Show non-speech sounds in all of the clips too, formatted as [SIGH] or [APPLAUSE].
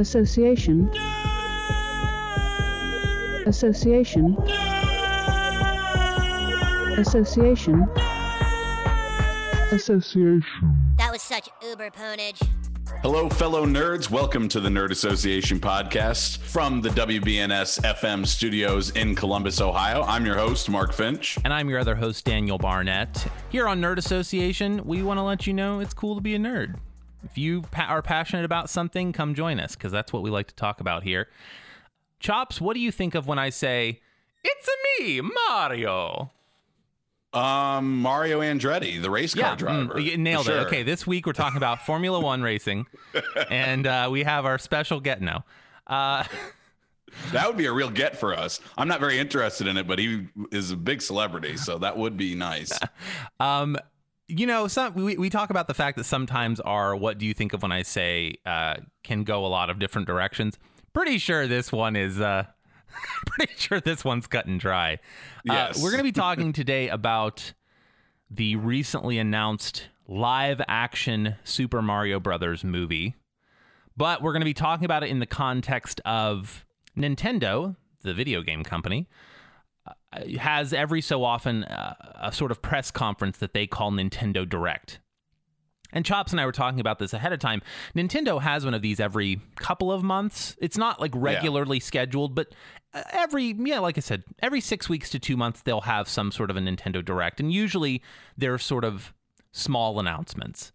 Association. Association. Association. Association. That was such uber ponage. Hello, fellow nerds. Welcome to the Nerd Association podcast from the WBNS FM studios in Columbus, Ohio. I'm your host, Mark Finch. And I'm your other host, Daniel Barnett. Here on Nerd Association, we want to let you know it's cool to be a nerd. If you pa- are passionate about something, come join us because that's what we like to talk about here. Chops, what do you think of when I say, It's a me, Mario? Um, Mario Andretti, the race car driver. mm, you nailed For it. Okay, this week we're talking about [LAUGHS] Formula One racing, and uh, we have our special get now. Uh, [LAUGHS] That would be a real get for us. I'm not very interested in it, but he is a big celebrity, so that would be nice. [LAUGHS] Um, you know, some we, we talk about the fact that sometimes our what do you think of when I say uh, can go a lot of different directions. Pretty sure this one is uh [LAUGHS] pretty sure this one's cut and dry. Yes. Uh, we're going to be [LAUGHS] talking today about the recently announced live action Super Mario Brothers movie. But we're going to be talking about it in the context of Nintendo, the video game company, uh, has every so often uh, a sort of press conference that they call Nintendo Direct. And Chops and I were talking about this ahead of time. Nintendo has one of these every couple of months. It's not like regularly scheduled, but uh, every, yeah, like I said, every six weeks to two months, they'll have some sort of a Nintendo Direct. And usually they're sort of small announcements.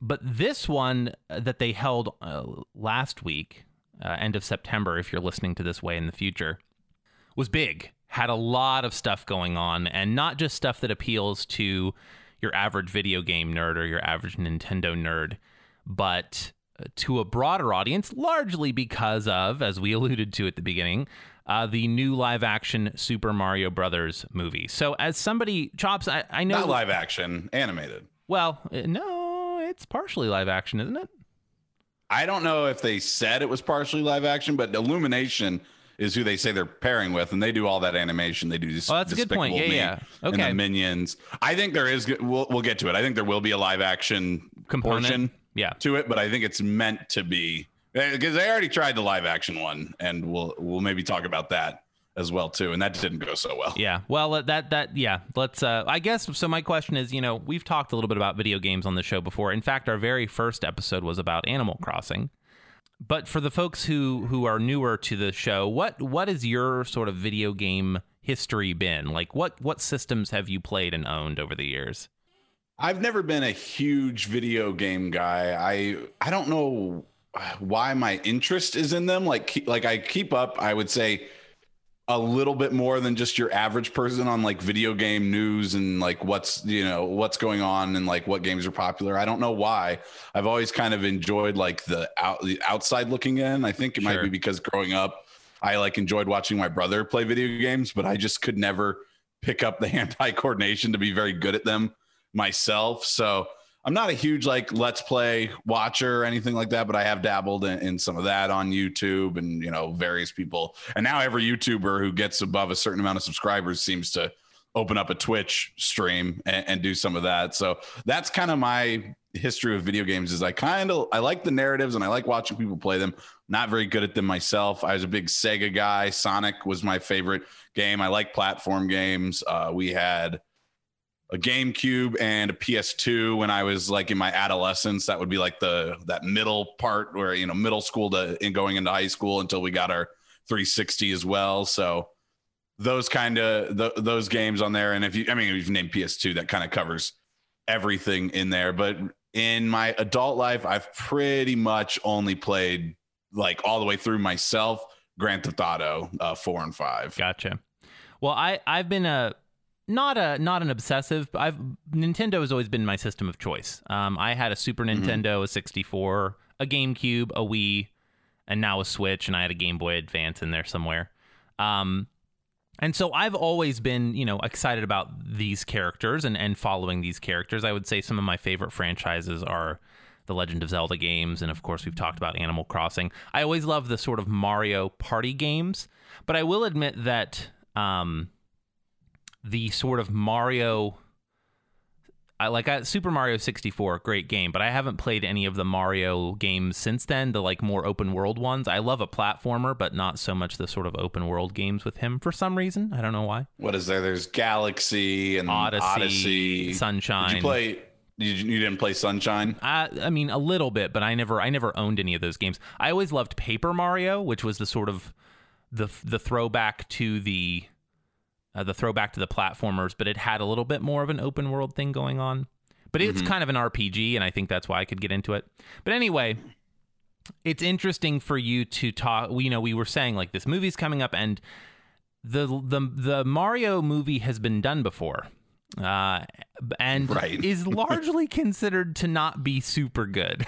But this one uh, that they held uh, last week, uh, end of September, if you're listening to this way in the future, was big. Had a lot of stuff going on, and not just stuff that appeals to your average video game nerd or your average Nintendo nerd, but uh, to a broader audience, largely because of, as we [LAUGHS] alluded to at the beginning, uh, the new live action Super Mario Brothers movie. So, as somebody, Chops, I, I know. Not live action, animated. Well, uh, no, it's partially live action, isn't it? I don't know if they said it was partially live action, but Illumination is who they say they're pairing with, and they do all that animation. They do. Dis- Oh, that's a good point. Yeah, Me yeah. And Okay. the Minions. I think there is. We'll we'll get to it. I think there will be a live action Component? portion Yeah. to it, but I think it's meant to be because they already tried the live action one, and we'll we'll maybe talk about that as well too. And that didn't go so well. Yeah. Well, uh, that that yeah. Let's. Uh, I guess. So my question is, you know, we've talked a little bit about video games on the show before. In fact, our very first episode was about Animal Crossing. But for the folks who who are newer to the show, what what is your sort of video game history been? Like, what what systems have you played and owned over the years? I've never been a huge video game guy. I I don't know why my interest is in them. Like like I keep up. I would say a little bit more than just your average person on like video game news and like what's you know what's going on and like what games are popular. I don't know why. I've always kind of enjoyed like the out the outside looking in. I think it might be because growing up, I like enjoyed watching my brother play video games, but I just could never pick up the [LAUGHS] hand-eye coordination to be very good at them myself. So I'm not a huge like let's play watcher or anything like that, but I have dabbled in, in some of that on YouTube and you know various people. And now every YouTuber who gets above a certain amount of subscribers seems to open up a Twitch stream and, and do some of that. So that's kind of my history of video games. Is I kind of I like the narratives and I like watching people play them. Not very good at them myself. I was a big Sega guy. Sonic was my favorite game. I like platform games. Uh, we had a GameCube and a PS2 when I was like in my adolescence. That would be like the that middle part where you know middle school to in going into high school until we got our 360 as well. So those kind of th- those games on there. And if you, I mean, if you name PS2, that kind of covers everything in there. But in my adult life, I've pretty much only played like all the way through myself. Grand Theft Auto uh, four and five. Gotcha. Well, I I've been a not a not an obsessive. I've Nintendo has always been my system of choice. Um, I had a Super Nintendo, a 64, a GameCube, a Wii, and now a Switch, and I had a Game Boy Advance in there somewhere. Um, and so I've always been, you know, excited about these characters and, and following these characters. I would say some of my favorite franchises are the Legend of Zelda games, and of course we've talked about Animal Crossing. I always love the sort of Mario party games, but I will admit that um, the sort of Mario I like I, Super Mario 64, great game, but I haven't played any of the Mario games since then, the like more open world ones. I love a platformer, but not so much the sort of open world games with him for some reason. I don't know why. What is there? There's Galaxy and Odyssey, Odyssey. Sunshine. Did you play? You, you didn't play Sunshine? I, I mean a little bit, but I never I never owned any of those games. I always loved Paper Mario, which was the sort of the the throwback to the uh, the throwback to the platformers, but it had a little bit more of an open world thing going on. But it's kind of an RPG, and I think that's why I could get into it. But anyway, it's interesting for you to talk. You know, we were saying like this movie's coming up, and the the the Mario movie has been done before, uh, and Right. is [LAUGHS] largely considered to not be super good.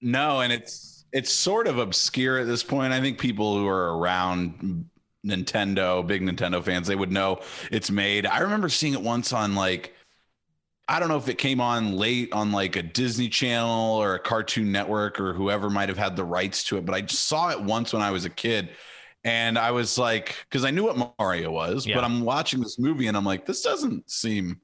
No, and it's it's sort of obscure at this point. I think people who are around Nintendo, big Nintendo fans, they would know it's made. I remember seeing it once on like I don't know if it came on late on like a Disney Channel or a Cartoon Network or whoever might have had the rights to it, but I just saw it once when I was a kid. And I was like, because I knew what Mario was, Yeah. but I'm watching this movie and I'm like, this doesn't seem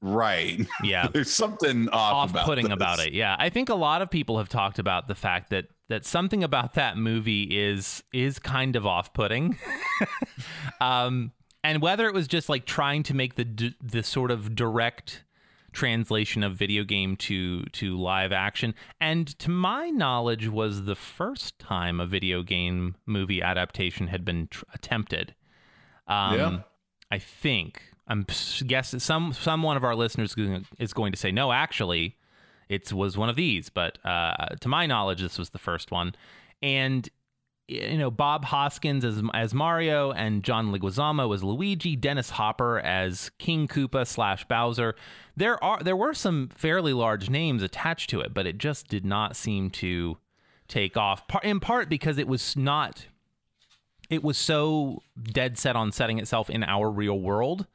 right. yeah. [LAUGHS] There's something off off-putting about, about, it. Yeah, I think a lot of people have talked about the fact that that something about that movie is is kind of off-putting. [LAUGHS] um, and whether it was just like trying to make the the sort of direct translation of video game to to live action and to my knowledge was the first time a video game movie adaptation had been tr- attempted um Yeah. i think i'm guessing some some one of our listeners is going to say no actually it was one of these but uh to my knowledge this was the first one and you know Bob Hoskins as as Mario and John Leguizamo as Luigi, Dennis Hopper as King Koopa slash Bowser. There are there were some fairly large names attached to it, but it just did not seem to take off. In part because it was not. It was so dead set on setting itself in our real world,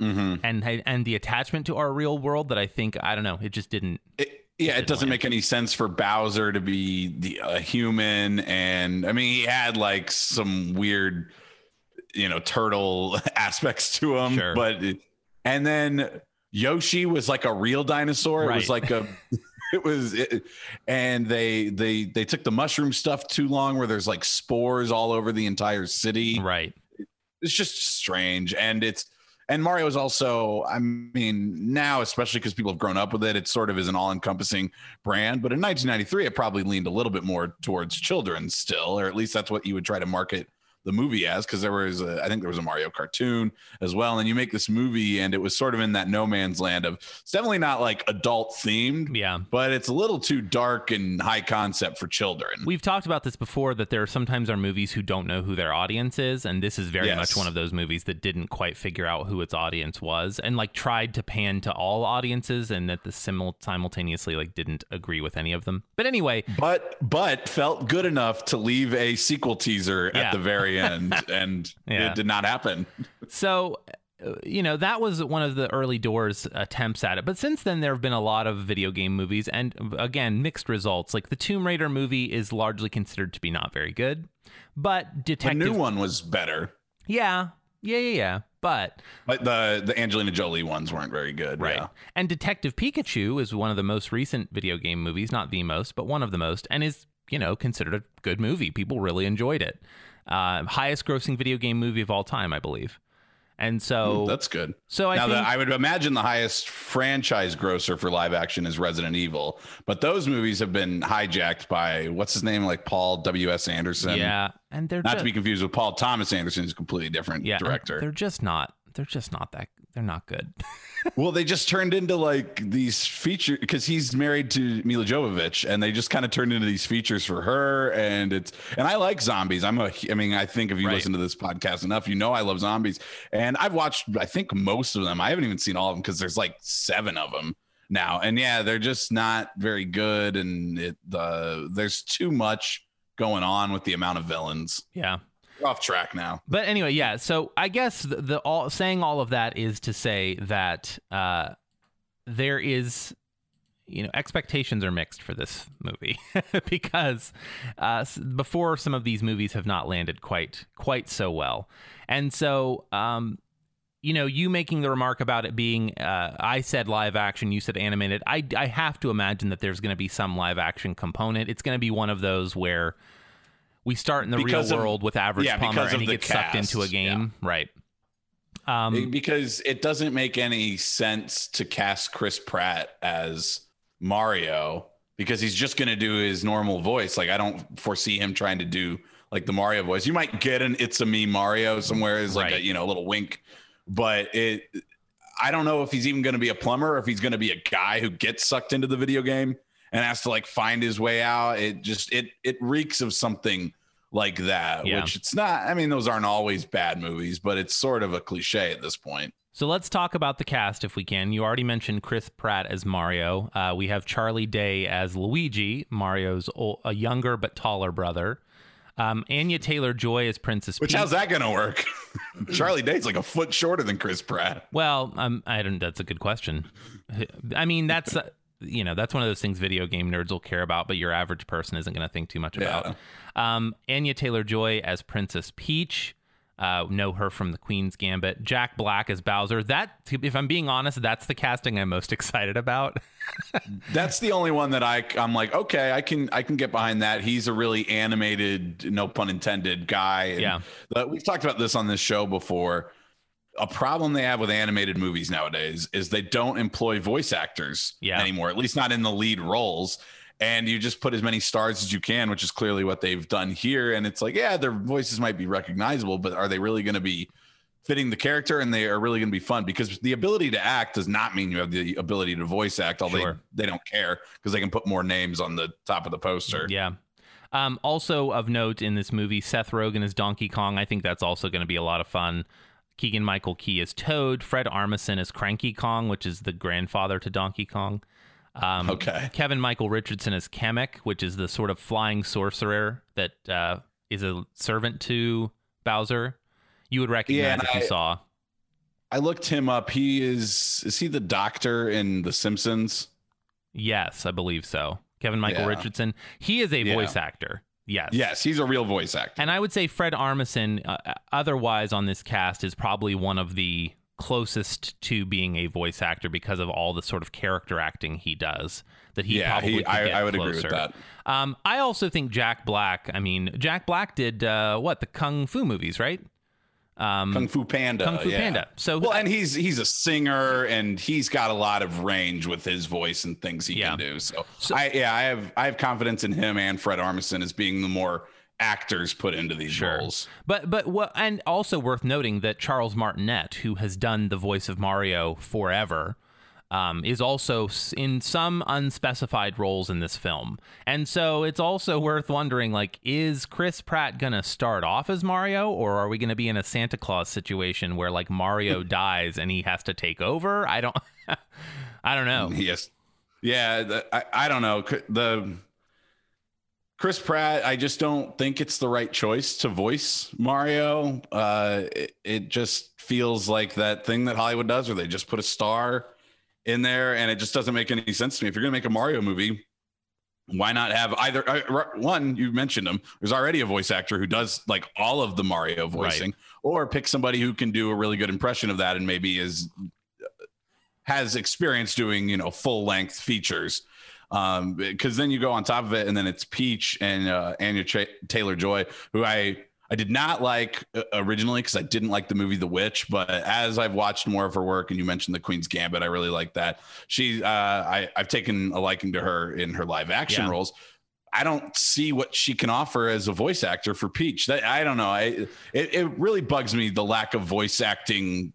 Mm-hmm. and and the attachment to our real world that I think I don't know. It just didn't. It, yeah, it doesn't make any sense for Bowser to be the a human, and I mean he had like some weird, you know, turtle [LAUGHS] aspects to him, Sure. but it- and then Yoshi was like a real dinosaur. It was like a. [LAUGHS] It was, it, and they they they took the mushroom stuff too long, where there's like spores all over the entire city Right. it's just strange and it's and mario is also i mean now especially because people have grown up with it it sort of is an all-encompassing brand. But in 1993 it probably leaned a little bit more towards children still or at least that's what you would try to market the movie as because there was a, I think there was a Mario cartoon as well and you make this movie and it was sort of in that no man's land of it's definitely not like adult themed Yeah. but it's a little too dark and high concept for children We've talked about this before that there sometimes are movies who don't know who their audience is, and this is very Yes. much one of those movies that didn't quite figure out who its audience was, and like tried to pan to all audiences, and that the simul- simultaneously like didn't agree with any of them. But anyway, but but felt good enough to leave a sequel teaser Yeah. at the very end and [LAUGHS] Yeah. it did not happen So, uh, you know, that was one of the early doors attempts at it. But since then, there have been a lot of video game movies, and again, mixed results. Like the Tomb Raider movie is largely considered to be not very good, but detective the new one was better yeah, yeah, yeah, yeah. But but the the Angelina Jolie ones weren't very good right, yeah. and Detective Pikachu is one of the most recent video game movies, not the most, but one of the most, and is you know considered a good movie. People really enjoyed it. Uh, highest grossing video game movie of all time, I believe. And so, that's good so I now think, I would imagine the highest franchise grosser for live action is Resident Evil but those movies have been hijacked by what's his name like Paul W.S. Anderson yeah, and they're not just, to be confused with Paul Thomas Anderson who's a completely different yeah, director They're just not. They're just not that. They're not good. [LAUGHS] Well, they just turned into like these features because he's married to Milla Jovovich, and they just kind of turned into these features for her. And it's and I like zombies. I'm a. I mean, I think if you Right. listen to this podcast enough, you know I love zombies. And I've watched, I think most of them. I haven't even seen all of them because there's like seven of them now. And yeah, they're just not very good. And it the there's too much going on with the amount of villains. yeah. Off track now. But anyway, yeah. So I guess the, the all saying all of that is to say that uh, there is, you know, expectations are mixed for this movie [LAUGHS] because uh, before some of these movies have not landed quite quite so well, and so um, you know, you making the remark about it being, uh, I said live action, you said animated. I, I have to imagine that there's going to be some live action component. It's going to be one of those where we start in the Because real of- world with average yeah, because and he gets sucked into a cast, game, right? Um, because it doesn't make any sense to cast Chris Pratt as Mario because he's just going to do his normal voice. Like I don't foresee him trying to do like the Mario voice. You might get an "It's a me Mario" somewhere as like a you know a little wink, but it. I don't know if he's even going to be a plumber or if he's going to be a guy who gets sucked into the video game and has to like find his way out. It just it it reeks of something like that, Yeah. which it's not. I mean, those aren't always bad movies, but it's sort of a cliche at this point. So let's talk about the cast if we can. You already mentioned Chris Pratt as Mario. Uh, we have Charlie Day as Luigi, Mario's ol- a younger but taller brother. Um, Anya Taylor Joy as Princess Which Peach. how's that going to work? [LAUGHS] Charlie Day's like a foot shorter than Chris Pratt. Well, um, I don't. That's a good question. I mean, that's uh, you know that's one of those things video game nerds will care about, but your average person isn't going to think too much about. Um, Anya Taylor Joy as Princess Peach. Uh, know her from the Queen's Gambit. Jack Black as Bowser. That, if I'm being honest, that's the casting I'm most [LAUGHS] excited about. [LAUGHS] That's the only one that I I'm like, okay, I can I can get behind that. He's a really animated, no pun intended, guy. And Yeah. we've talked about this on this show before. A problem they have with animated movies nowadays is they don't employ voice actors Yeah. anymore, at least not in the lead roles. And you just put as many stars as you can, which is clearly what they've done here. And it's like, yeah, their voices might be recognizable, but are they really going to be fitting the character and they are really going to be fun because the ability to act does not mean you have the ability to voice act although Sure. they, they don't care because they can put more names on the top of the poster Yeah. Um, also of note in this movie, Seth Rogen is Donkey Kong. I think that's also going to be a lot of fun. Keegan Michael Key as Toad. Fred Armisen as Cranky Kong, which is the grandfather to Donkey Kong. Um, okay Kevin Michael Richardson as Kamek, which is the sort of flying sorcerer that uh, is a servant to Bowser. You would recognize Yeah, if you saw. i looked him up he is is he the doctor in the simpsons Yes, I believe so. Kevin Michael Yeah. Richardson. He is a Yeah. voice actor. Yes. yes he's a real voice actor And I would say Fred Armisen, uh, otherwise on this cast, is probably one of the closest to being a voice actor because of all the sort of character acting he does. That he yeah probably he, I, I would agree with that Um, I also think Jack Black. I mean, Jack Black did uh, what the Kung Fu movies, right? Um, kung fu panda Kung Fu yeah. Panda. So well and he's he's a singer and he's got a lot of range with his voice and things he Yeah. can do so, So- i yeah i have i have confidence in him and fred armisen as being the more actors put into these Sure. roles But but what and also worth noting that Charles Martinet, who has done the voice of Mario forever, um, is also in some unspecified roles in this film, and so it's also worth wondering like, is Chris Pratt gonna start off as Mario, or are we gonna be in a Santa Claus situation where like Mario [LAUGHS] dies and he has to take over? I don't, [LAUGHS] I don't know. Yes. Yeah. the- I, I don't know. The Chris Pratt, I just don't think it's the right choice to voice Mario. Uh, it, it just feels like that thing that Hollywood does where they just put a star in there and it just doesn't make any sense to me. If you're going to make a Mario movie, why not have either uh, one? You mentioned him. There's already a voice actor who does like all of the Mario voicing, or pick somebody who can do a really good impression of that and maybe is has experience doing you know full length features um because then you go on top of it and then it's peach and uh anya Ch- taylor joy who i i did not like uh, originally because i didn't like the movie the witch but as i've watched more of her work and you mentioned the queen's gambit i really like that she uh i i've taken a liking to her in her live action Yeah. roles I don't see what she can offer as a voice actor for Peach. That I don't know. I it, it really bugs me the lack of voice acting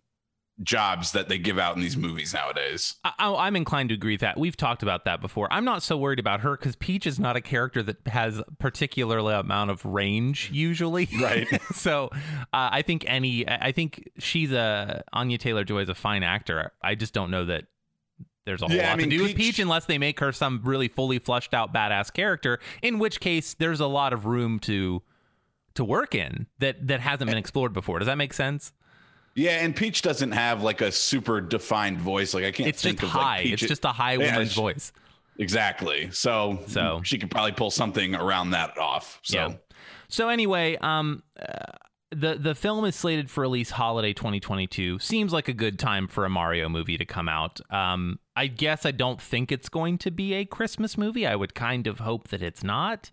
jobs that they give out in these movies nowadays. I, I'm inclined to agree with that. We've talked about that before. I'm not so worried about her because Peach is not a character that has particularly amount of range usually. [LAUGHS] Right. so uh, I think any, I think she's a Anya Taylor Joy is a fine actor. I just don't know that there's a whole Yeah, I lot mean, to do with Peach- Peach unless they make her some really fully fleshed out badass character. In which case, there's a lot of room to to work in that that hasn't been explored before. Does that make sense? Yeah, and Peach doesn't have like a super defined voice. Like I can't It's think just of high. like Peach. it's just a high Yeah, woman's voice. exactly. So So- she could probably pull something around that off. So Yeah. So anyway, um, uh, the the film is slated for release holiday 2022. Seems like a good time for a Mario movie to come out. Um, I guess I don't think it's going to be a Christmas movie. I would kind of hope that it's not.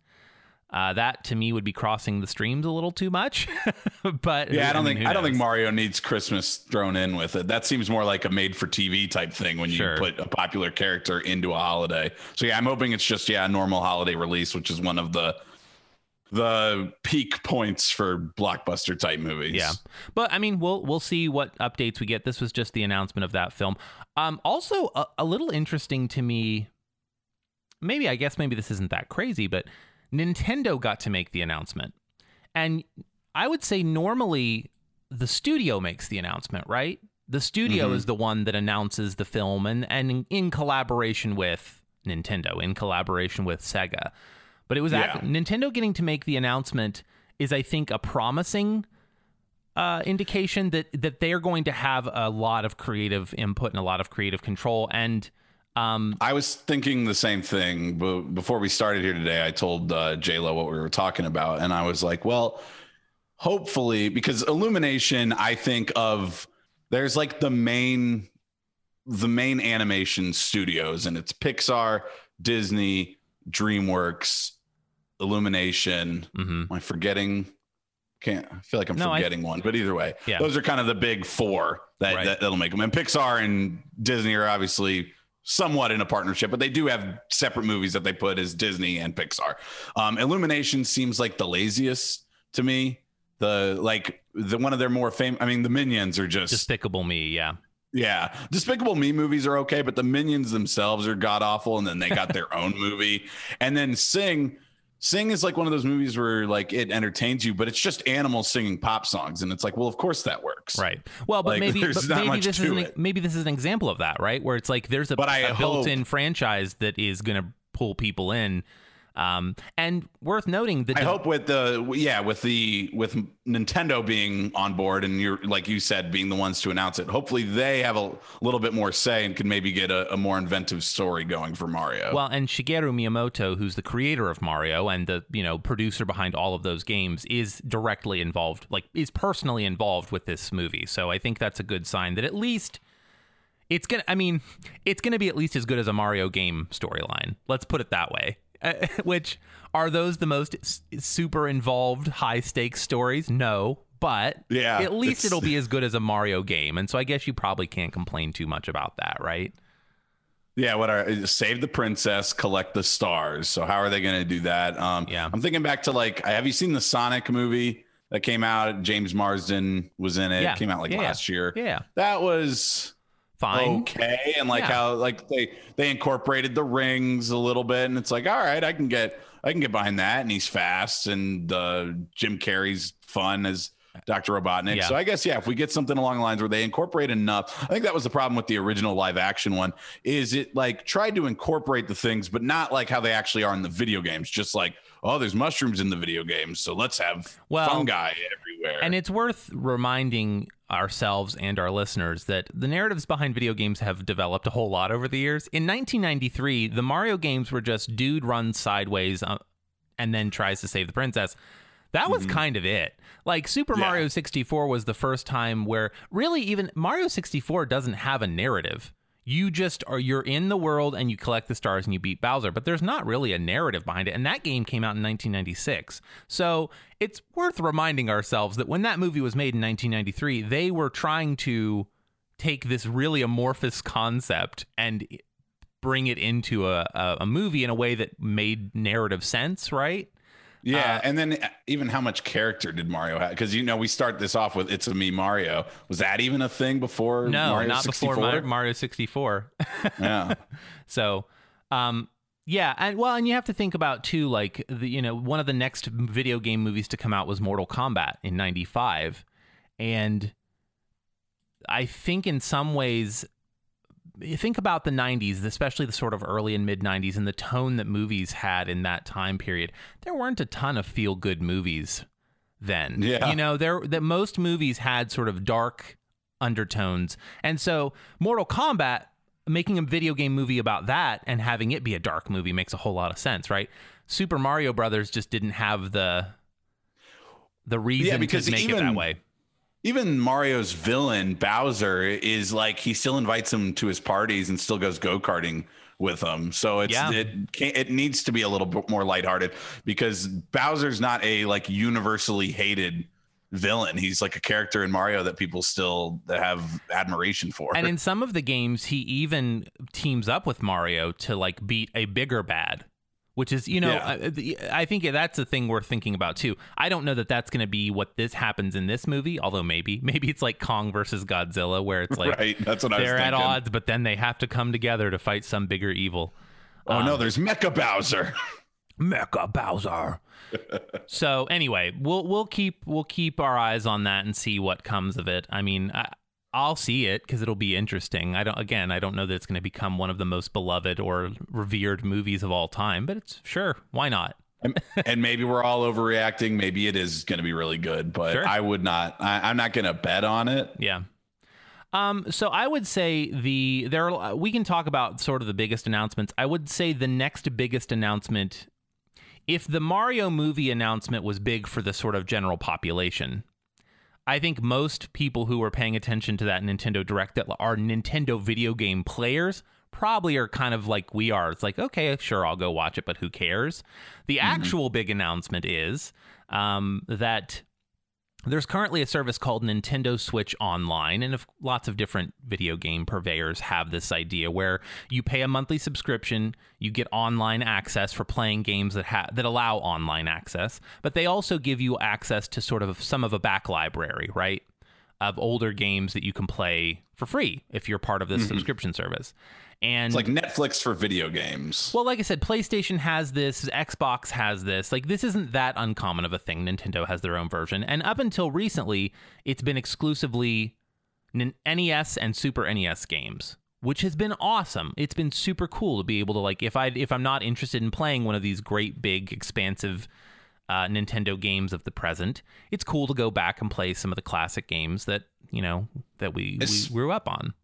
Uh, that to me would be crossing the streams a little too much. [LAUGHS] but Yeah, I don't mean, think I don't think? Mario needs Christmas thrown in with it. That seems more like a made for TV type thing when you put a popular character into a holiday. So yeah, I'm hoping it's just yeah, a normal holiday release, which is one of the the peak points for blockbuster type movies. Yeah, but I mean, we'll we'll see what updates we get. This was just the announcement of that film. Um, also a, a little interesting to me. Maybe I guess maybe this isn't that crazy, but Nintendo got to make the announcement, and I would say normally the studio makes the announcement, right? The studio is the one that announces the film, and and in, collaboration with Nintendo, in collaboration with Sega. But it was Yeah. act- Nintendo getting to make the announcement is, I think, a promising uh, indication that that they're going to have a lot of creative input and a lot of creative control. And um, I was thinking the same thing, but before we started here today, I told uh, J Lo what we were talking about, and I was like, "Well, hopefully, because Illumination, I think of there's like the main, the main animation studios, and it's Pixar, Disney, DreamWorks, Illumination. mhm. Am I forgetting? Can't I feel like I'm No, I- forgetting one, but either way, Yeah. those are kind of the big four that, Right. that that'll make them. And Pixar and Disney are obviously somewhat in a partnership, but they do have separate movies that they put as Disney and Pixar. Um, Illumination seems like the laziest to me. The like the one of their more famous. I mean, the Minions are just Despicable Me, yeah. yeah, Despicable Me movies are okay, but the Minions themselves are god awful, and then they got their [LAUGHS] own movie. And then Sing, Sing is like one of those movies where like it entertains you, but it's just animals singing pop songs, and it's like, well, of course that works, Right. Well, but Like, maybe there's but not maybe much this to is an, it. maybe this is an example of that, right? Where it's like there's a, But I a built-in franchise that is going to pull people in. Um, and worth noting that I hope with the yeah with the with Nintendo being on board and you're like you said being the ones to announce it. Hopefully they have a little bit more say and can maybe get a, a more inventive story going for Mario. Well, and Shigeru Miyamoto, who's the creator of Mario and the you know producer behind all of those games, is directly involved, like is personally involved with this movie. So I think that's a good sign that at least it's gonna. I mean, it's gonna be at least as good as a Mario game storyline. Let's put it that way. Uh, [LAUGHS] which are those the most s- super involved, high stakes stories? No. But Yeah, at least it'll be [LAUGHS] as good as a Mario game, and so I guess you probably can't complain too much about that, right? Yeah, what are save the princess, collect the stars. So how are they going to do that? Um, Yeah. I'm thinking back to like, have you seen the Sonic movie that came out? James Marsden was in it. Yeah. It came out like yeah. last year. Yeah, That was fine. okay, and like Yeah. how like they they incorporated the rings a little bit, and it's like, all right, I can get I can get behind that, and he's fast, and uh, Jim Carrey's fun as. Dr. Robotnik. Yeah. So I guess yeah, if we get something along the lines where they incorporate enough, I think that was the problem with the original live action one. Is it like tried to incorporate the things, but not like how they actually are in the video games? Just like oh, there's mushrooms in the video games, so let's have Well, fungi everywhere. And it's worth reminding ourselves and our listeners that the narratives behind video games have developed a whole lot over the years. In 1993, the Mario games were just dude runs sideways uh, and then tries to save the princess. That was kind of it. Like Super Yeah. Mario 64 was the first time where really even Mario 64 doesn't have a narrative. You just are you're in the world and you collect the stars and you beat Bowser, but there's not really a narrative behind it. And that game came out in 1996. So it's worth reminding ourselves that when that movie was made in 1993, they were trying to take this really amorphous concept and bring it into a, a, a movie in a way that made narrative sense, right? Yeah, Uh, and then even how much character did Mario have? Because you know we start this off with "It's a me, Mario." Was that even a thing before? No, Mario not 64? before Mar- Mario 64. yeah, [LAUGHS] So, um, yeah, and well, and you have to think about too, like the you know one of the next video game movies to come out was Mortal Kombat in '95, and I think in some ways, you think about the '90s, especially the sort of early and mid '90s, and the tone that movies had in that time period. There weren't a ton of feel good movies then. Yeah. you know, there that most movies had sort of dark undertones, and so Mortal Kombat making a video game movie about that and having it be a dark movie makes a whole lot of sense, right? Super Mario Brothers just didn't have the the reason because to make it that way. Even Mario's villain Bowser is like he still invites him to his parties and still goes go karting with him. So it's Yeah. it it needs to be a little bit more lighthearted because Bowser's not a like universally hated villain. He's like a character in Mario that people still have admiration for. And in [LAUGHS] some of the games, he even teams up with Mario to like beat a bigger bad, which is, you know, Yeah. Uh, I, I think that's a thing worth thinking about too. I don't know that that's going to be what this happens in this movie, although maybe, [LAUGHS] maybe it's like Kong versus Godzilla, where it's like right, that's what I was they're at odds, but then they have to come together to fight some bigger evil. Oh no, um, there's Mecha Bowser. [LAUGHS] Mecha Bowser. so anyway, we'll we'll keep we'll keep our eyes on that and see what comes of it. I mean, I, I'll see it because it'll be interesting. I don't again, I don't know that it's going to become one of the most beloved or revered movies of all time, but it's sure why not? and, maybe we're all overreacting. Maybe it is going to be really good, but Sure. I would not. I, I'm not going to bet on it. Yeah. Um, so I would say the there are, we can talk about sort of the biggest announcements. I would say the next biggest announcement, if the Mario movie announcement was big for the sort of general population, I think most people who were paying attention to that Nintendo Direct that are Nintendo video game players probably are kind of like we are. It's like, okay, sure, I'll go watch it, but who cares? The actual big announcement is um, that there's currently a service called Nintendo Switch Online, and if lots of different video game purveyors have this idea where you pay a monthly subscription, you get online access for playing games that ha- that allow online access, but they also give you access to sort of some of a back library, right? Of older games that you can play for free if you're part of this mm-hmm. subscription service. And It's like Netflix for video games. well, like I said, PlayStation has this, Xbox has this. Like, this isn't that uncommon of a thing. Nintendo has their own version. And up until recently, it's been exclusively NES and Super NES games, which has been awesome. It's been super cool to be able to, like, if, I, if I'm not interested in playing one of these great, big, expansive uh, Nintendo games of the present, it's cool to go back and play some of the classic games that, you know, that we, we grew up on.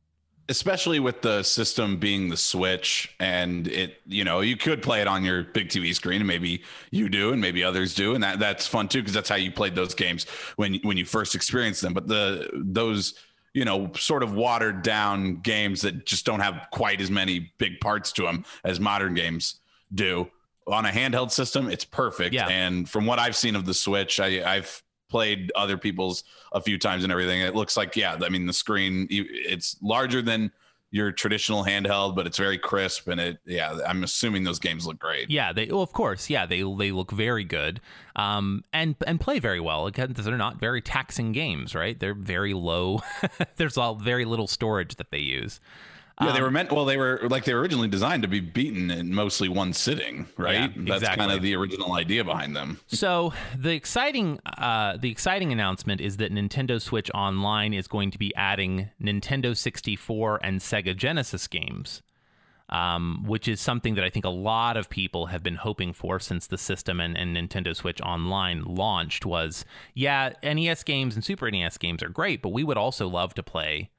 Especially with the system being the switch and it you know you could play it on your big tv screen and maybe you do and maybe others do. And that that's fun too because that's how you played those games when when you first experienced them. But the those you know sort of watered down games that just don't have quite as many big parts to them as modern games do on a handheld system it's perfect. Yeah. and from what i've seen of the switch I, i've played other people's a few times and everything. It looks like, yeah, I mean, the screen, it's larger than your traditional handheld, but it's very crisp. And it, yeah, I'm assuming those games look great. Yeah, they well, of course, yeah, they they look very good, um, and and play very well. Again, they're not very taxing games, right? They're very low. [LAUGHS] There's all very little storage that they use. Yeah, they Um, were meant, well, they were like, they were originally designed to be beaten in mostly one sitting, right? Yeah, That's kind of the original idea behind them. So the exciting uh, the exciting announcement is that Nintendo Switch Online is going to be adding Nintendo 64 and Sega Genesis games. Um, which is something that I think a lot of people have been hoping for since the system and, and Nintendo Switch Online launched was yeah, NES games and Super NES games are great, but we would also love to play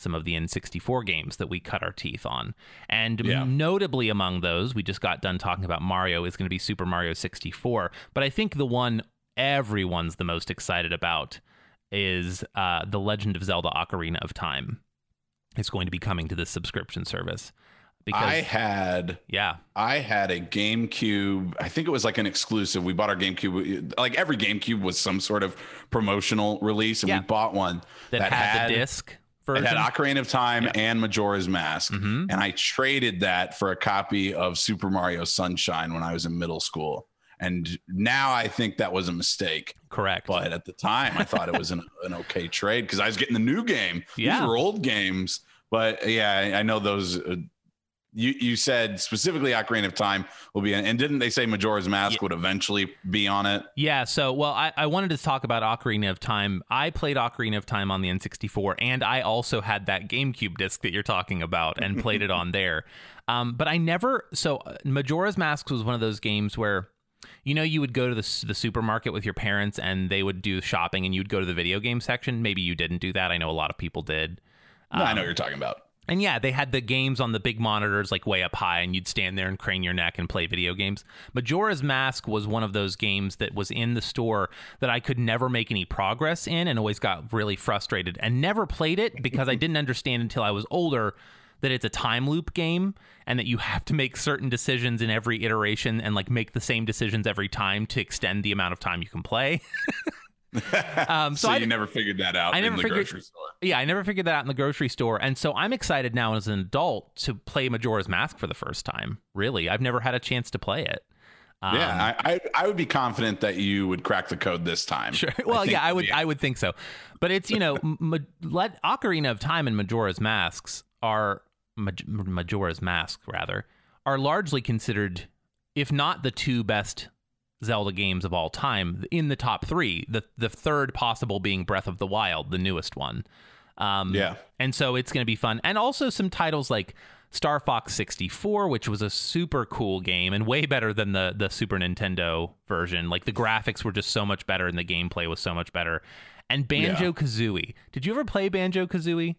some of the N64 games that we cut our teeth on. And Yeah. notably among those, we just got done talking about Mario, is going to be Super Mario 64. But I think the one everyone's the most excited about is uh, The Legend of Zelda Ocarina of Time. It's going to be coming to this subscription service. Because, I had yeah, I had a GameCube. I think it was like an exclusive. We bought our GameCube. Like every GameCube was some sort of promotional release, and Yeah. we bought one that, had, the disc It version. had Ocarina of Time Yeah. and Majora's Mask, Mhm. and I traded that for a copy of Super Mario Sunshine when I was in middle school. And now I think that was a mistake, Correct. but at the time I thought it was an, an okay trade because I was getting the new game. Yeah. These were old games, but yeah, I, I know those. You you said specifically Ocarina of Time will be, in, and didn't they say Majora's Mask Yeah. would eventually be on it? Yeah, so well, I, I wanted to talk about Ocarina of Time. I played Ocarina of Time on the N64, and I also had that GameCube disc that you're talking about and played it on [LAUGHS] there. Um, but I never. So uh, Majora's Mask was one of those games where, you know, you would go to the the supermarket with your parents and they would do shopping, and you'd go to the video game section. Maybe you didn't do that. I know a lot of people did. No, I know what you're talking about. And yeah, they had the games on the big monitors like way up high, and you'd stand there and crane your neck and play video games. Majora's Mask was one of those games that was in the store that I could never make any progress in and always got really frustrated and never played it because I didn't understand until I was older that it's a time loop game and that you have to make certain decisions in every iteration and like make the same decisions every time to extend the amount of time you can play. [LAUGHS] [LAUGHS] um, So, so, I, you never figured that out I in never the figured- grocery store. yeah, I never figured that out in the grocery store. And so I'm excited now as an adult to play Majora's Mask for the first time. Really, I've never had a chance to play it. Um, yeah, I, I I would be confident that you would crack the code this time. Sure. Well, think yeah, I would. yeah. I would think so. But it's you know, ma- let Ocarina of Time and Majora's Masks are Maj- Majora's Mask rather are largely considered, if not the two best Zelda games of all time, in the top three. The the third possible being Breath of the Wild, the newest one. Um, Yeah. and so it's going to be fun. And also some titles like Star Fox 64, which was a super cool game and way better than the the Super Nintendo version. Like the graphics were just so much better and the gameplay was so much better. And Banjo Kazooie. Did you ever play Banjo Kazooie?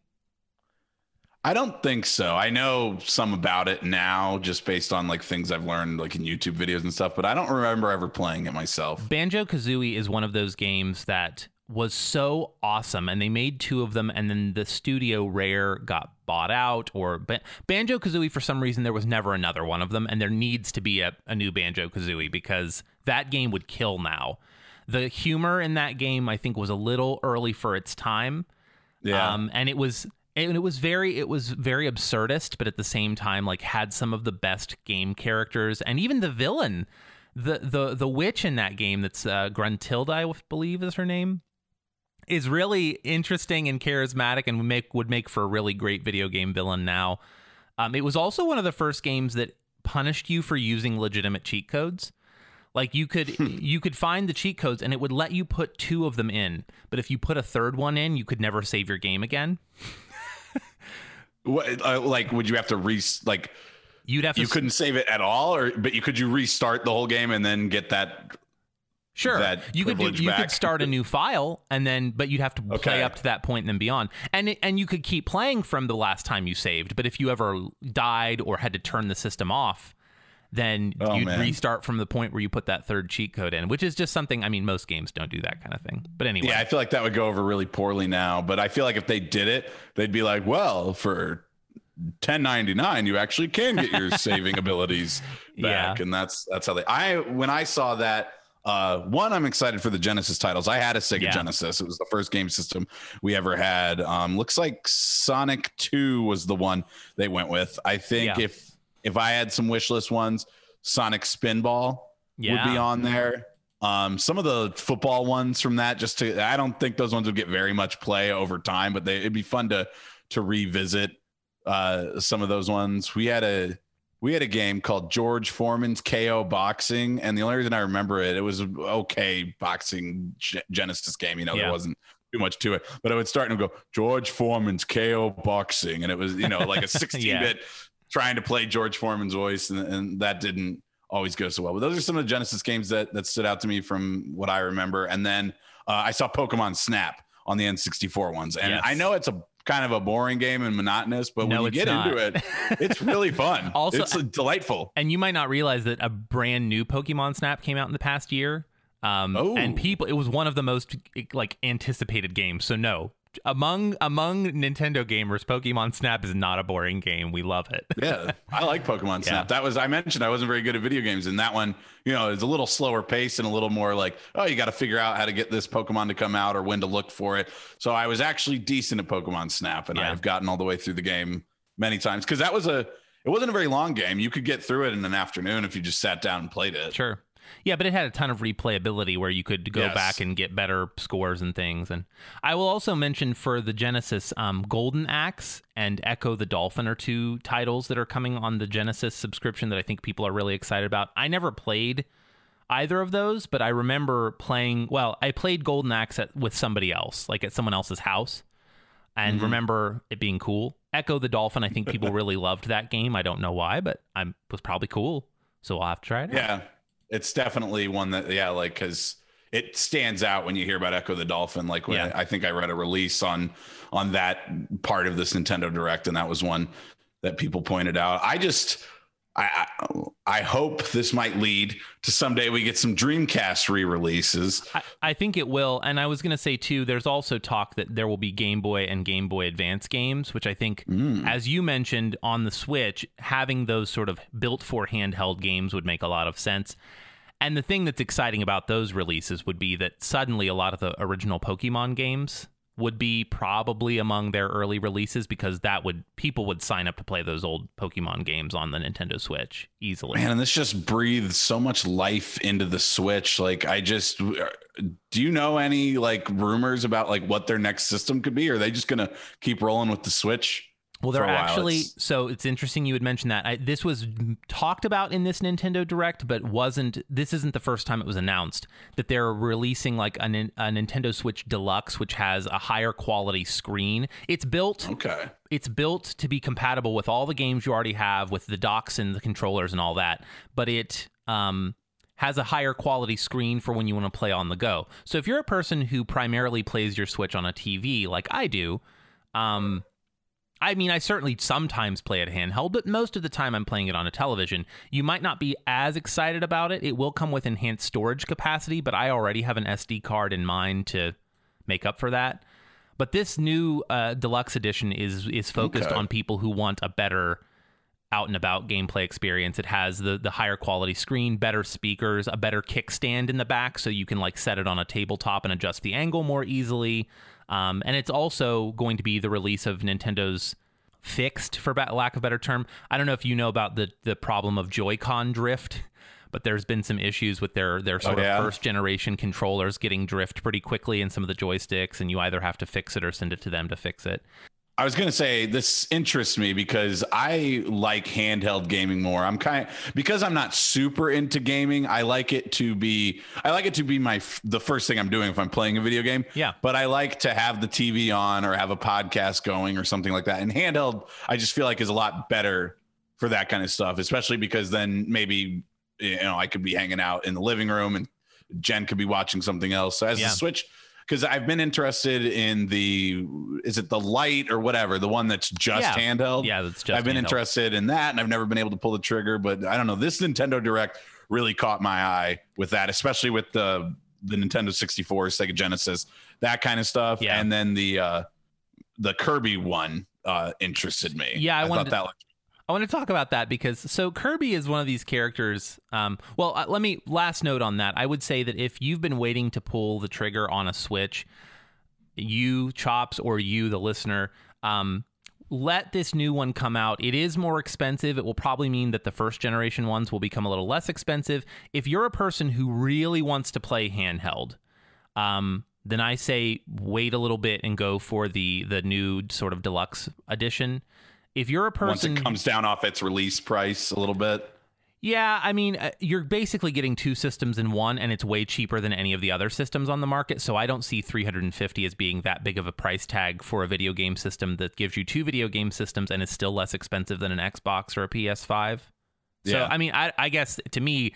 I don't think so. I know some about it now, just based on like things I've learned like in YouTube videos and stuff, but I don't remember ever playing it myself. Banjo Kazooie is one of those games that was so awesome, and they made two of them, and then the studio Rare got bought out. Or ba- Banjo Kazooie, for some reason, there was never another one of them, and there needs to be a, a new Banjo Kazooie because that game would kill now. The humor in that game, I think, was a little early for its time. Yeah. Um, and it was and it was very it was very absurdist, but at the same time, like had some of the best game characters, and even the villain, the the the witch in that game that's uh, Gruntilda, I believe is her name, is really interesting and charismatic, and would make would make for a really great video game villain. Now, um, it was also one of the first games that punished you for using legitimate cheat codes. Like you could you could find the cheat codes and it would let you put two of them in, but if you put a third one in, you could never save your game again. What, uh, like, would you have to re like You'd have to you s- couldn't save it at all, or but you could you restart the whole game and then get that? sure that you could do, you back. could start a new file and then but you'd have to play up to that point and then beyond. And and you could keep playing from the last time you saved, but if you ever died or had to turn the system off, then Oh, you'd man. restart from the point where you put that third cheat code in, which is just something I mean most games don't do that kind of thing. But anyway. Yeah, I feel like that would go over really poorly now. But I feel like if they did it, they'd be like, well, for ten ninety nine, you actually can get your [LAUGHS] saving abilities back, Yeah. and that's that's how they. I when I saw that. Uh, one, I'm excited for the Genesis titles. I had a Sega Yeah. Genesis. It was the first game system we ever had. Um, looks like Sonic 2 was the one they went with. I think Yeah. if if I had some wish list ones, Sonic Spinball would be on there. Um, some of the football ones from that, just to, I don't think those ones would get very much play over time, but they, it'd be fun to to revisit uh, some of those ones. We had a we had a game called George Foreman's KO Boxing, and the only reason I remember it, it was okay boxing Ge- Genesis game. You know, Yeah. there wasn't too much to it, but I would start and go George Foreman's KO Boxing, and it was you know like a [LAUGHS] 16 bit trying to play George Foreman's voice, and, and that didn't always go so well. But those are some of the Genesis games that that stood out to me from what I remember. And then uh, I saw Pokemon Snap on the N64 ones, and Yes. I know it's a kind of a boring game and monotonous, but No, when you get not. into it, it's really [LAUGHS] fun. Also- it's uh, delightful. And you might not realize that a brand new Pokemon Snap came out in the past year. Um, Oh. and people, it was one of the most like anticipated games. So no, among among Nintendo gamers, Pokemon Snap is not a boring game. We love it. [LAUGHS] yeah, I like Pokemon Snap. That was I mentioned I wasn't very good at video games, and that one, you know, is a little slower pace and a little more like, oh, you got to figure out how to get this Pokemon to come out or when to look for it. So I was actually decent at Pokemon Snap, and Yeah. I've gotten all the way through the game many times because that was a it wasn't a very long game. You could get through it in an afternoon if you just sat down and played it. Sure. Yeah, but it had a ton of replayability where you could go Yes. back and get better scores and things. And I will also mention for the Genesis, um, Golden Axe and Ecco the Dolphin are two titles that are coming on the Genesis subscription that I think people are really excited about. I never played either of those, but I remember playing. Well, I played Golden Axe at, with somebody else, like at someone else's house, and Mm-hmm. remember it being cool. Ecco the Dolphin, I think people [LAUGHS] really loved that game. I don't know why, but I was probably cool, so I'll have to try it. out. It's definitely one that yeah, like because it stands out when you hear about Ecco the Dolphin. Like when Yeah. I, I think I read a release on on that part of this Nintendo Direct, and that was one that people pointed out. I just I I, hope this might lead to someday we get some Dreamcast re-releases. I, I think it will. And I was going to say, too, there's also talk that there will be Game Boy and Game Boy Advance games, which I think, mm. as you mentioned on the Switch, having those sort of built for handheld games would make a lot of sense. And the thing that's exciting about those releases would be that suddenly a lot of the original Pokemon games would be probably among their early releases because that would people would sign up to play those old Pokemon games on the Nintendo Switch easily. Man, and this just breathes so much life into the Switch. Like, I just, do you know any like rumors about like what their next system could be? Or are they just gonna keep rolling with the Switch? Well, they're actually It's- so it's interesting you would mention that. I, this was talked about in this Nintendo Direct, but wasn't. This isn't the first time it was announced that they're releasing like a, a Nintendo Switch Deluxe, which has a higher quality screen. It's built. Okay. It's built to be compatible with all the games you already have, with the docks and the controllers and all that. But it um, has a higher quality screen for when you want to play on the go. So if you're a person who primarily plays your Switch on a TV, like I do, um, I mean, I certainly sometimes play it handheld, but most of the time I'm playing it on a television. You might not be as excited about it. It will come with enhanced storage capacity, but I already have an SD card in mind to make up for that. But this new uh, deluxe edition is is focused Okay. on people who want a better out and about gameplay experience. It has the the higher quality screen, better speakers, a better kickstand in the back, so you can like set it on a tabletop and adjust the angle more easily. Um, and it's also going to be the release of Nintendo's fixed, for lack of a better term. I don't know if you know about the the problem of Joy-Con drift. But there's been some issues with their their sort yeah? of first generation controllers getting drift pretty quickly in some of the joysticks, and you either have to fix it or send it to them to fix it. I was gonna say this interests me because I like handheld gaming more. I'm kind of, because I'm not super into gaming. I like it to be I like it to be my the first thing I'm doing if I'm playing a video game. Yeah. But I like to have the TV on or have a podcast going or something like that. And handheld, I just feel like is a lot better for that kind of stuff, especially because then maybe you know I could be hanging out in the living room and Jen could be watching something else. So as Yeah. the Switch because I've been interested in the is it the Lite or whatever the one that's just Yeah. handheld. Yeah, that's just I've been handheld. interested in that, and I've never been able to pull the trigger. But I don't know. This Nintendo Direct really caught my eye with that, especially with the the Nintendo 64, Sega Genesis, that kind of stuff, Yeah. and then the uh the Kirby one uh interested me. Yeah, I wanted thought to- that. Looked, I want to talk about that because so Kirby is one of these characters. Um, well, uh, let me last note on that. I would say that if you've been waiting to pull the trigger on a Switch, you chops or you the listener, um, let this new one come out. It is more expensive. It will probably mean that the first generation ones will become a little less expensive. If you're a person who really wants to play handheld, um, then I say wait a little bit and go for the the new sort of deluxe edition. If you're a person once it comes down off its release price a little bit. yeah, I mean, uh, you're basically getting two systems in one, and it's way cheaper than any of the other systems on the market. So I don't see 350 as being that big of a price tag for a video game system that gives you two video game systems and is still less expensive than an Xbox or a PS5. So Yeah. I mean, I, I guess to me,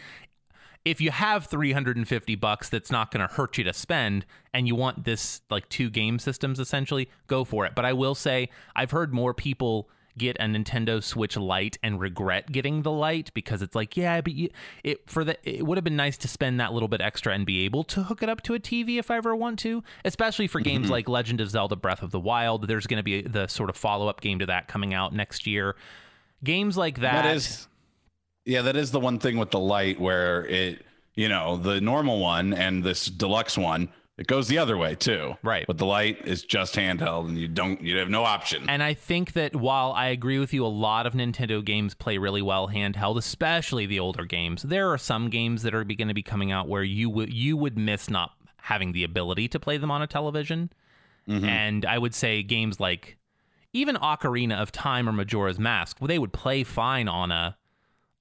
if you have 350 bucks, that's not going to hurt you to spend, and you want this like two game systems essentially, go for it. But I will say, I've heard more people get a Nintendo Switch Lite and regret getting the Lite because it's like, yeah, but you, it for the it would have been nice to spend that little bit extra and be able to hook it up to a TV if I ever want to, especially for games mm-hmm. like Legend of Zelda: Breath of the Wild. There's going to be the sort of follow up game to that coming out next year. Games like that, that is yeah that is the one thing with the Lite where it you know the normal one and this deluxe one it goes the other way too Right. but the Lite is just handheld and you don't you have no option And I think that while I agree with you, a lot of Nintendo games play really well handheld, especially the older games. There are some games that are going to be coming out where you would you would miss not having the ability to play them on a television. Mm-hmm. And I would say games like even Ocarina of Time or Majora's Mask, well, they would play fine on a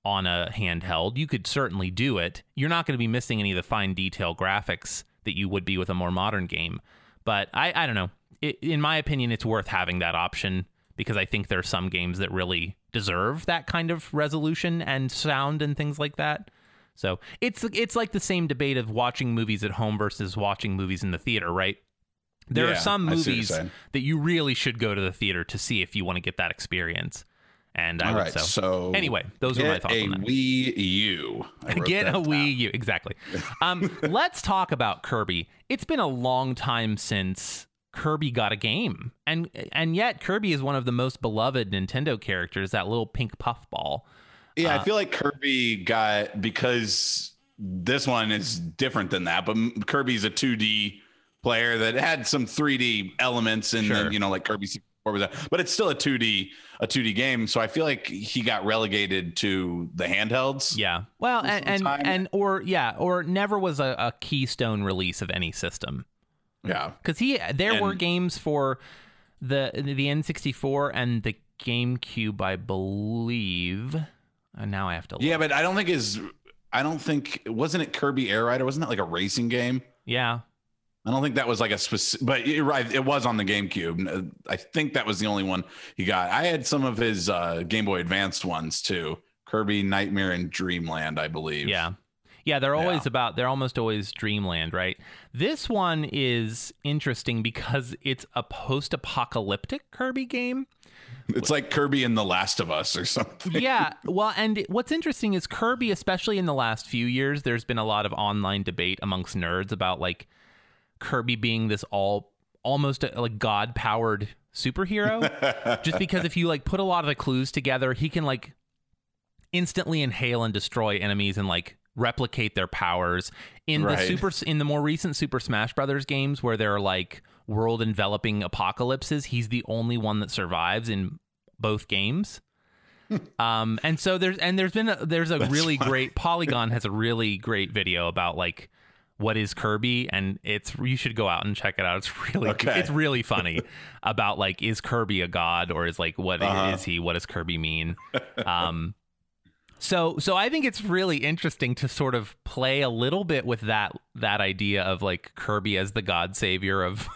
on a handheld. You could certainly do it. You're not going to be missing any of the fine detail graphics that you would be with a more modern game. But I, I don't know. It, in my opinion, it's worth having that option because I think there are some games that really deserve that kind of resolution and sound and things like that. So it's it's like the same debate of watching movies at home versus watching movies in the theater, right? There are some I see what you're movies that you really should go to the theater to see if you want to get that experience. And I All would right. so. So Anyway, those are my thoughts a on that. Wii U. Get a down. Wii U. Exactly. Um, let's talk about Kirby. It's been a long time since Kirby got a game, and and yet Kirby is one of the most beloved Nintendo characters. That little pink puffball. Yeah, Uh, I feel like Kirby got because this one is different than that. But Kirby's a 2D player that had some 3D elements in Sure. you know, like Kirby 64 was that, but it's still a 2D a 2D game. So I feel like he got relegated to the handhelds. Yeah. Well, and and, and or yeah, or never was a, a keystone release of any system Yeah. because he there were games for the the N64 and the GameCube, I believe. And now I have to. Look. Yeah, but I don't think is I don't think wasn't it Kirby Air Rider? Wasn't that like a racing game? Yeah. I don't think that was like a specific, but you're right. It was on the GameCube. I think that was the only one he got. I had some of his uh, Game Boy Advanced ones too. Kirby Nightmare in Dreamland, I believe. Yeah. Yeah, they're always Yeah. about they're almost always dreamland, right? This one is interesting because it's a post-apocalyptic Kirby game. It's like Kirby and The Last of Us or something. yeah, [LAUGHS] well, and what's interesting is Kirby, especially in the last few years, there's been a lot of online debate amongst nerds about like Kirby being this all almost a, like god powered superhero. [LAUGHS] Just because if you like put a lot of the clues together, he can like instantly inhale and destroy enemies and like replicate their powers in the super in the more recent Super Smash Brothers games where they're like world enveloping apocalypses. He's the only one that survives in both games. [LAUGHS] um, and so there's and there's been a, there's a really great Polygon has a really great video about like what is Kirby and it's you should go out and check it out. It's really Okay. it's really [LAUGHS] funny about like is Kirby a god or is like what is Uh-huh. he? What does Kirby mean? [LAUGHS] Um so so I think it's really interesting to sort of play a little bit with that that idea of like Kirby as the god savior of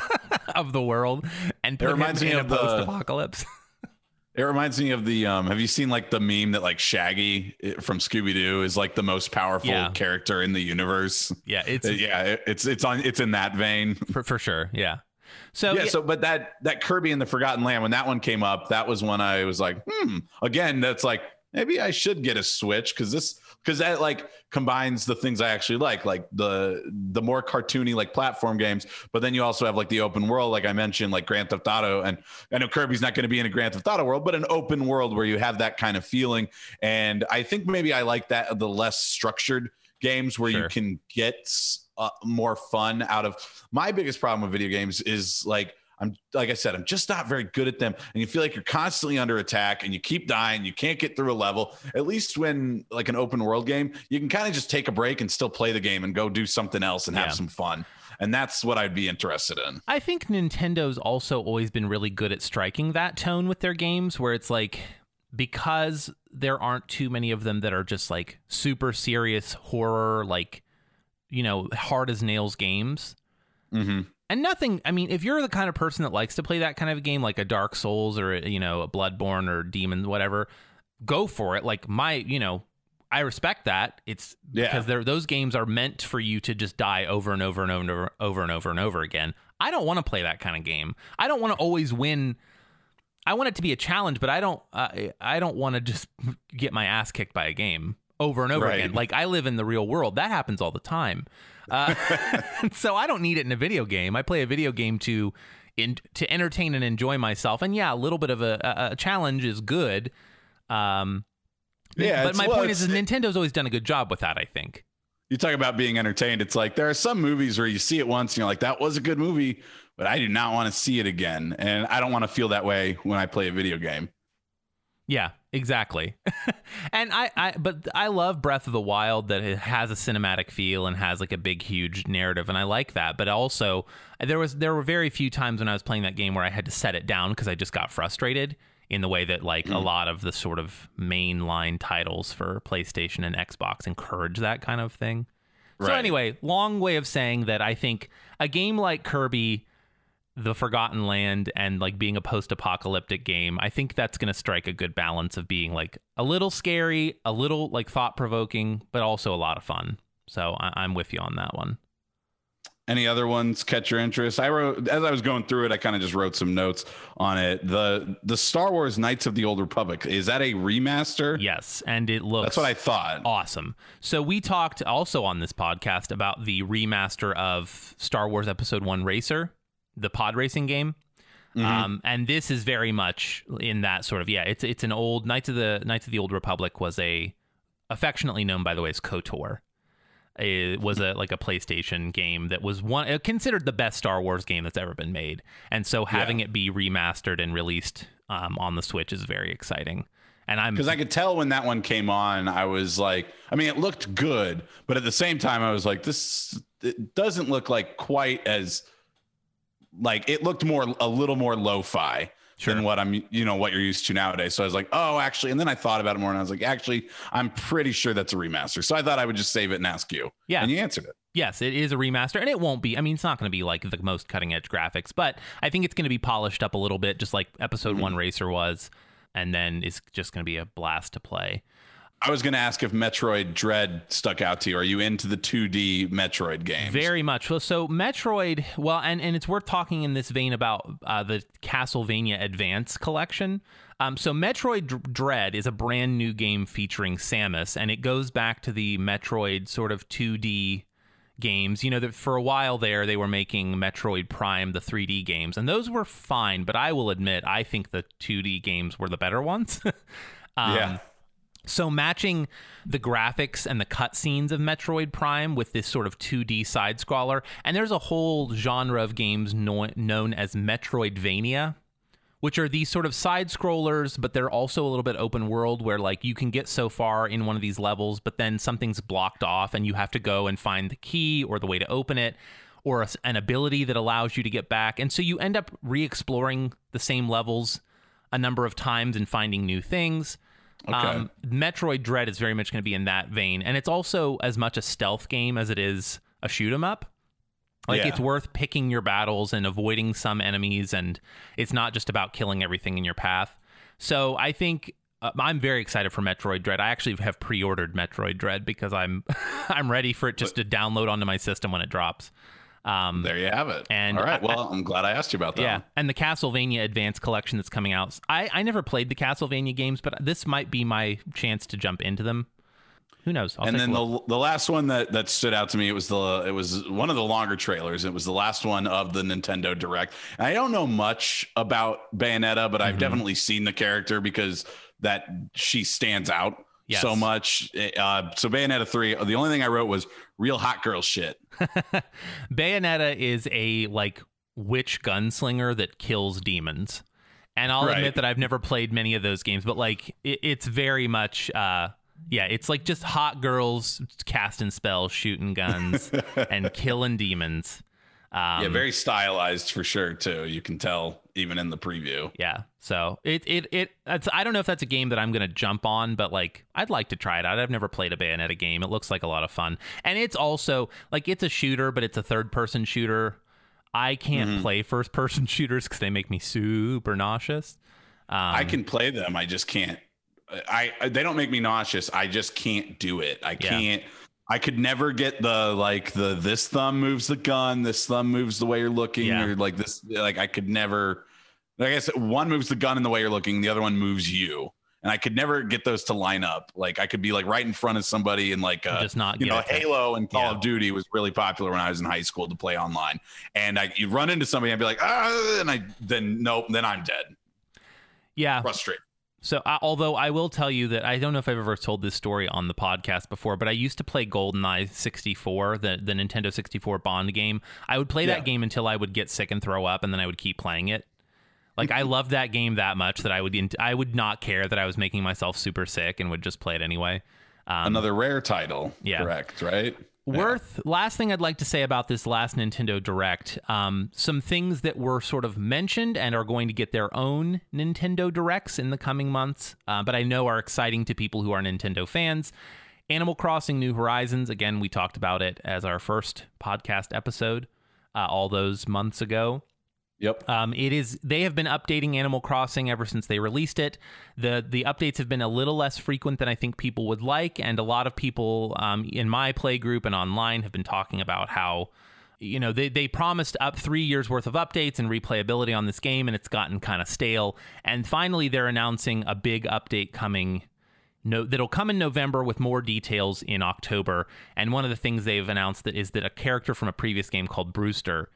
[LAUGHS] of the world and put him reminds me in a of the- post apocalypse. It reminds me of the um have you seen like the meme that like Shaggy eh, from Scooby Doo is like the most powerful Yeah. character in the universe? yeah, it's Uh, yeah, it's it's on it's in that vein. for, for sure. Yeah. So yeah, yeah, so but that that Kirby and the Forgotten Land when that one came up, that was when I was like, hmm. Again, that's like maybe I should get a Switch because this because that like combines the things I actually like, like the the more cartoony like platform games, but then you also have like the open world, like I mentioned, like Grand Theft Auto, and I know Kirby's not going to be in a Grand Theft Auto world, but an open world where you have that kind of feeling, and I think maybe I like that the less structured games where Sure. you can get uh, more fun out of. My biggest problem with video games is like I'm like I said, I'm just not very good at them. And you feel like you're constantly under attack and you keep dying. You can't get through a level. At least when like an open world game, you can kind of just take a break and still play the game and go do something else and Yeah. have some fun. And that's what I'd be interested in. I think Nintendo's also always been really good at striking that tone with their games where it's like because there aren't too many of them that are just like super serious horror like you know hard as nails games Mm-hmm. And nothing i mean if you're the kind of person that likes to play that kind of a game like a dark souls or you know a bloodborne or demon whatever go for it. Like my you know i respect that. It's Yeah. because they're those games are meant for you to just die over and over and over over and over and over again. I don't want to play that kind of game. I don't want to always win. I want it to be a challenge but i don't uh, i don't want to just [LAUGHS] get my ass kicked by a game over and over Right. again. Like i live in the real world. That happens all the time uh, [LAUGHS] so I don't need it in a video game. I play a video game to in, to entertain and enjoy myself. And yeah, a little bit of a, a, a challenge is good. Um, Yeah, but my well, point is, is Nintendo's always done a good job with that. I think. You talk about being entertained. It's like there are some movies where you see it once and you're like, that was a good movie, but I do not want to see it again. And I don't want to feel that way when I play a video game. Yeah, exactly. [LAUGHS] and I, I, but I love Breath of the Wild that it has a cinematic feel and has like a big, huge narrative, and I like that. But also, there was there were very few times when I was playing that game where I had to set it down because I just got frustrated in the way that like a mm. lot of the sort of mainline titles for PlayStation and Xbox encourage that kind of thing. So anyway, long way of saying that I think a game like Kirby the Forgotten Land and like being a post-apocalyptic game, I think that's going to strike a good balance of being like a little scary, a little like thought-provoking, but also a lot of fun. So I- I'm with you on that one. Any other ones catch your interest? I wrote as I was going through it. I kind of just wrote some notes on it. the The Star Wars Knights of the Old Republic is that a remaster? Yes, and it looks that's what I thought. awesome. So we talked also on this podcast about the remaster of Star Wars Episode One Racer, the pod racing game. Mhm. Um, and this is very much in that sort of yeah. It's it's an old Knights of the Knights of the Old Republic was a affectionately known by the way as Kotor. It was a like a PlayStation game that was one uh, considered the best Star Wars game that's ever been made, and so having it be remastered and released um, on the Switch is very exciting. And I'm because I could tell when that one came on, I was like, I mean, it looked good, but at the same time, I was like, this it doesn't look like quite as like it looked more a little more lo-fi Sure. than what I'm you know what you're used to nowadays. So I was like, oh, actually, and then I thought about it more, and I was like, actually, I'm pretty sure that's a remaster. So I thought I would just save it and ask you. Yeah. and you answered it. Yes, it is a remaster, and it won't be. I mean, it's not going to be like the most cutting edge graphics, but I think it's going to be polished up a little bit, just like Episode mm-hmm. One Racer was, and then it's just going to be a blast to play. I was going to ask if Metroid Dread stuck out to you. Are you into the 2D Metroid games? Very much. Well, so Metroid, well, and, and it's worth talking in this vein about uh, the Castlevania Advance collection. Um, so Metroid Dread is a brand new game featuring Samus, and it goes back to the Metroid sort of 2D games. You know, that for a while there, they were making Metroid Prime, the 3D games, and those were fine, but I will admit, I think the 2D games were the better ones. [LAUGHS] um, yeah. So matching the graphics and the cutscenes of Metroid Prime with this sort of 2D side scroller, and there's a whole genre of games no- known as Metroidvania, which are these sort of side scrollers, but they're also a little bit open world where like you can get so far in one of these levels, but then something's blocked off and you have to go and find the key or the way to open it or a, an ability that allows you to get back. And so you end up re-exploring the same levels a number of times and finding new things. Okay. Um, Metroid Dread is very much going to be in that vein, and it's also as much a stealth game as it is a shoot 'em up. Like Yeah. it's worth picking your battles and avoiding some enemies, and it's not just about killing everything in your path. So I think uh, I'm very excited for Metroid Dread. I actually have pre-ordered Metroid Dread because I'm [LAUGHS] I'm ready for it just to download onto my system when it drops. Um, There you have it. And all right. I- Well, I'm glad I asked you about that. yeah, one. and the Castlevania Advance Collection that's coming out. I, I never played the Castlevania games, but this might be my chance to jump into them. Who knows? I'll and then the the last one that that stood out to me it was the it was one of the longer trailers. It was the last one of the Nintendo Direct. And I don't know much about Bayonetta, but Mm-hmm. I've definitely seen the character because that she stands out Yes. so much. Uh, so Bayonetta three. The only thing I wrote was real hot girl shit. [LAUGHS] Bayonetta is a like witch gunslinger that kills demons. And I'll Right. admit that I've never played many of those games, but like it, it's very much uh yeah, it's like just hot girls casting spells, shooting guns, [LAUGHS] and killing demons. Um, yeah, very stylized for sure too. You can tell even in the preview. Yeah. So it it it it's, I don't know if that's a game that I'm gonna jump on, but like I'd like to try it out. I've never played a Bayonetta game. It looks like a lot of fun, and it's also like it's a shooter, but it's a third person shooter. I can't play first person [LAUGHS] shooters because they make me super nauseous. Um, I can play them. I just can't. I, I they don't make me nauseous. I just can't do it. I Yeah. can't. I could never get the like the this thumb moves the gun, this thumb moves the way you're looking, Yeah. or like this. Like I could never. I said, one moves the gun in the way you're looking, the other one moves you, and I could never get those to line up. Like I could be like right in front of somebody, and like uh, just not you know, it Halo and Call Yeah. of Duty was really popular when I was in high school to play online. And I you run into somebody and be like, ah, and I then nope, then I'm dead, yeah. frustrated. So, uh, although I will tell you that I don't know if I've ever told this story on the podcast before, but I used to play GoldenEye 64, the, the Nintendo 64 Bond game. I would play Yeah. that game until I would get sick and throw up, and then I would keep playing it. Like I loved that game that much that I would I would not care that I was making myself super sick and would just play it anyway. Um, Another Rare title. Yeah. Correct, right? Worth last thing I'd like to say about this last Nintendo Direct, um, some things that were sort of mentioned and are going to get their own Nintendo Directs in the coming months, uh, but I know are exciting to people who are Nintendo fans. Animal Crossing New Horizons, again, we talked about it as our first podcast episode uh, all those months ago. Yep. Um, it is they have been updating Animal Crossing ever since they released it. the The updates have been a little less frequent than I think people would like, and a lot of people um, in my play group and online have been talking about how you know they, they promised up three years worth of updates and replayability on this game and it's gotten kind of stale and finally they're announcing a big update coming no, that'll come in November with more details in October. And one of the things they've announced that is that a character from a previous game called Brewster,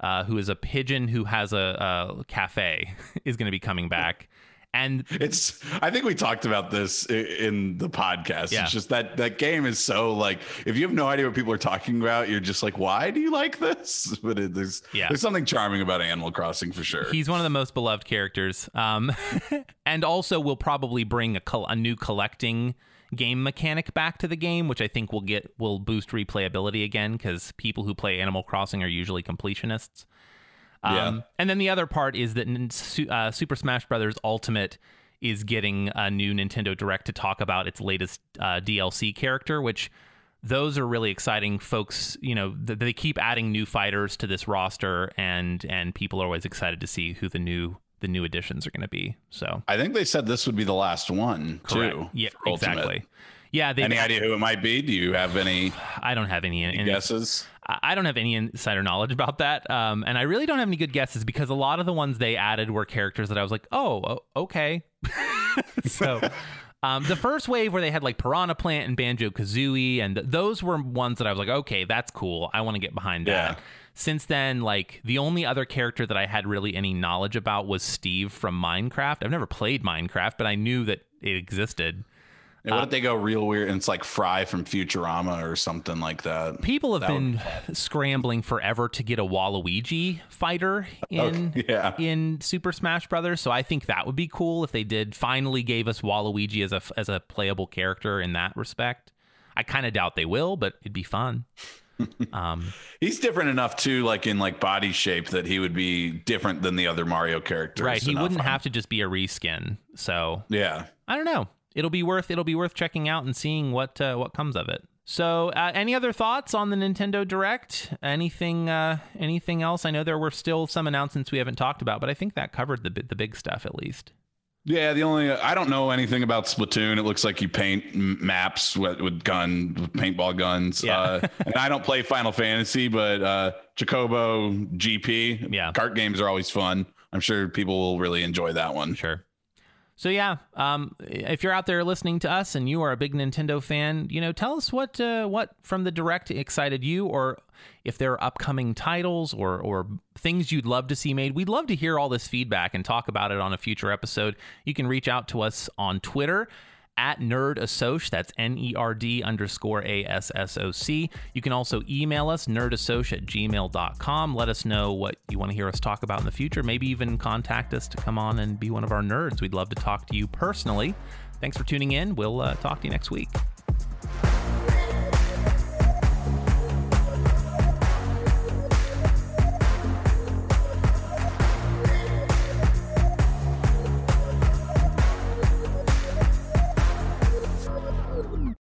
uh, who is a pigeon who has a, a cafe, [LAUGHS] is going to be coming back. And it's I think we talked about this in the podcast. Yeah. It's just that that game is so like if you have no idea what people are talking about, you're just like, why do you like this? [LAUGHS] But it, there's Yeah. there's something charming about Animal Crossing for sure. he's one of the most beloved characters. Um, [LAUGHS] and also will probably bring a, col- a new collecting game mechanic back to the game, which I think will get will boost replayability again because people who play Animal Crossing are usually completionists. Um, Yeah. And then the other part is that uh, Super Smash Brothers Ultimate is getting a new Nintendo Direct to talk about its latest uh, DLC character, which those are really exciting. Folks, you know, th- they keep adding new fighters to this roster, and and people are always excited to see who the new the new additions are going to be. So I think they said this would be the last one correct. too. yeah, for Ultimate. exactly. Yeah. Any idea who it might be? Do you have any [SIGHS] I don't have any, any guesses? I I don't have any insider knowledge about that, um, and I really don't have any good guesses because a lot of the ones they added were characters that I was like, oh, okay. [LAUGHS] so, [LAUGHS] um, the first wave where they had like Piranha Plant and Banjo Kazooie, and th- those were ones that I was like, okay, that's cool. I want to get behind that. Yeah. Since then, like the only other character that I had really any knowledge about was Steve from Minecraft. I've never played Minecraft, but I knew that it existed. And what uh, if they go real weird and it's like Fry from Futurama or something like that? People have That been scrambling forever to get a Waluigi fighter [LAUGHS] in Okay, yeah. in Super Smash Brothers, so I think that would be cool if they did finally gave us Waluigi as a as a playable character in that respect. I kind of doubt they will, but it'd be fun. Um, He's different enough too, like in like body shape, that he would be different than the other Mario characters. right, he wouldn't have to just be a reskin. So Yeah. I don't know. It'll be worth it'll be worth checking out and seeing what uh, what comes of it. So, uh, any other thoughts on the Nintendo Direct? Anything uh, anything else? I know there were still some announcements we haven't talked about, but I think that covered the the big stuff at least. Yeah, the only I don't know anything about Splatoon. It looks like you paint m- maps with, with gun with paintball guns. Yeah. Uh, and I don't play Final Fantasy, but uh, Chocobo GP. Yeah. Kart games are always fun. I'm sure people will really enjoy that one. Sure. So yeah, um, if you're out there listening to us and you are a big Nintendo fan, you know, tell us what uh, what from the direct excited you, or if there are upcoming titles or or things you'd love to see made. We'd love to hear all this feedback and talk about it on a future episode. You can reach out to us on Twitter at nerd assoc. That's n-e-r-d underscore a-s-s-o-c you can also email us nerdassoc at gmail.com let us know what you want to hear us talk about in the future. Maybe even contact us to come on and be one of our nerds. We'd love to talk to you personally. Thanks for tuning in. We'll uh, talk to you next week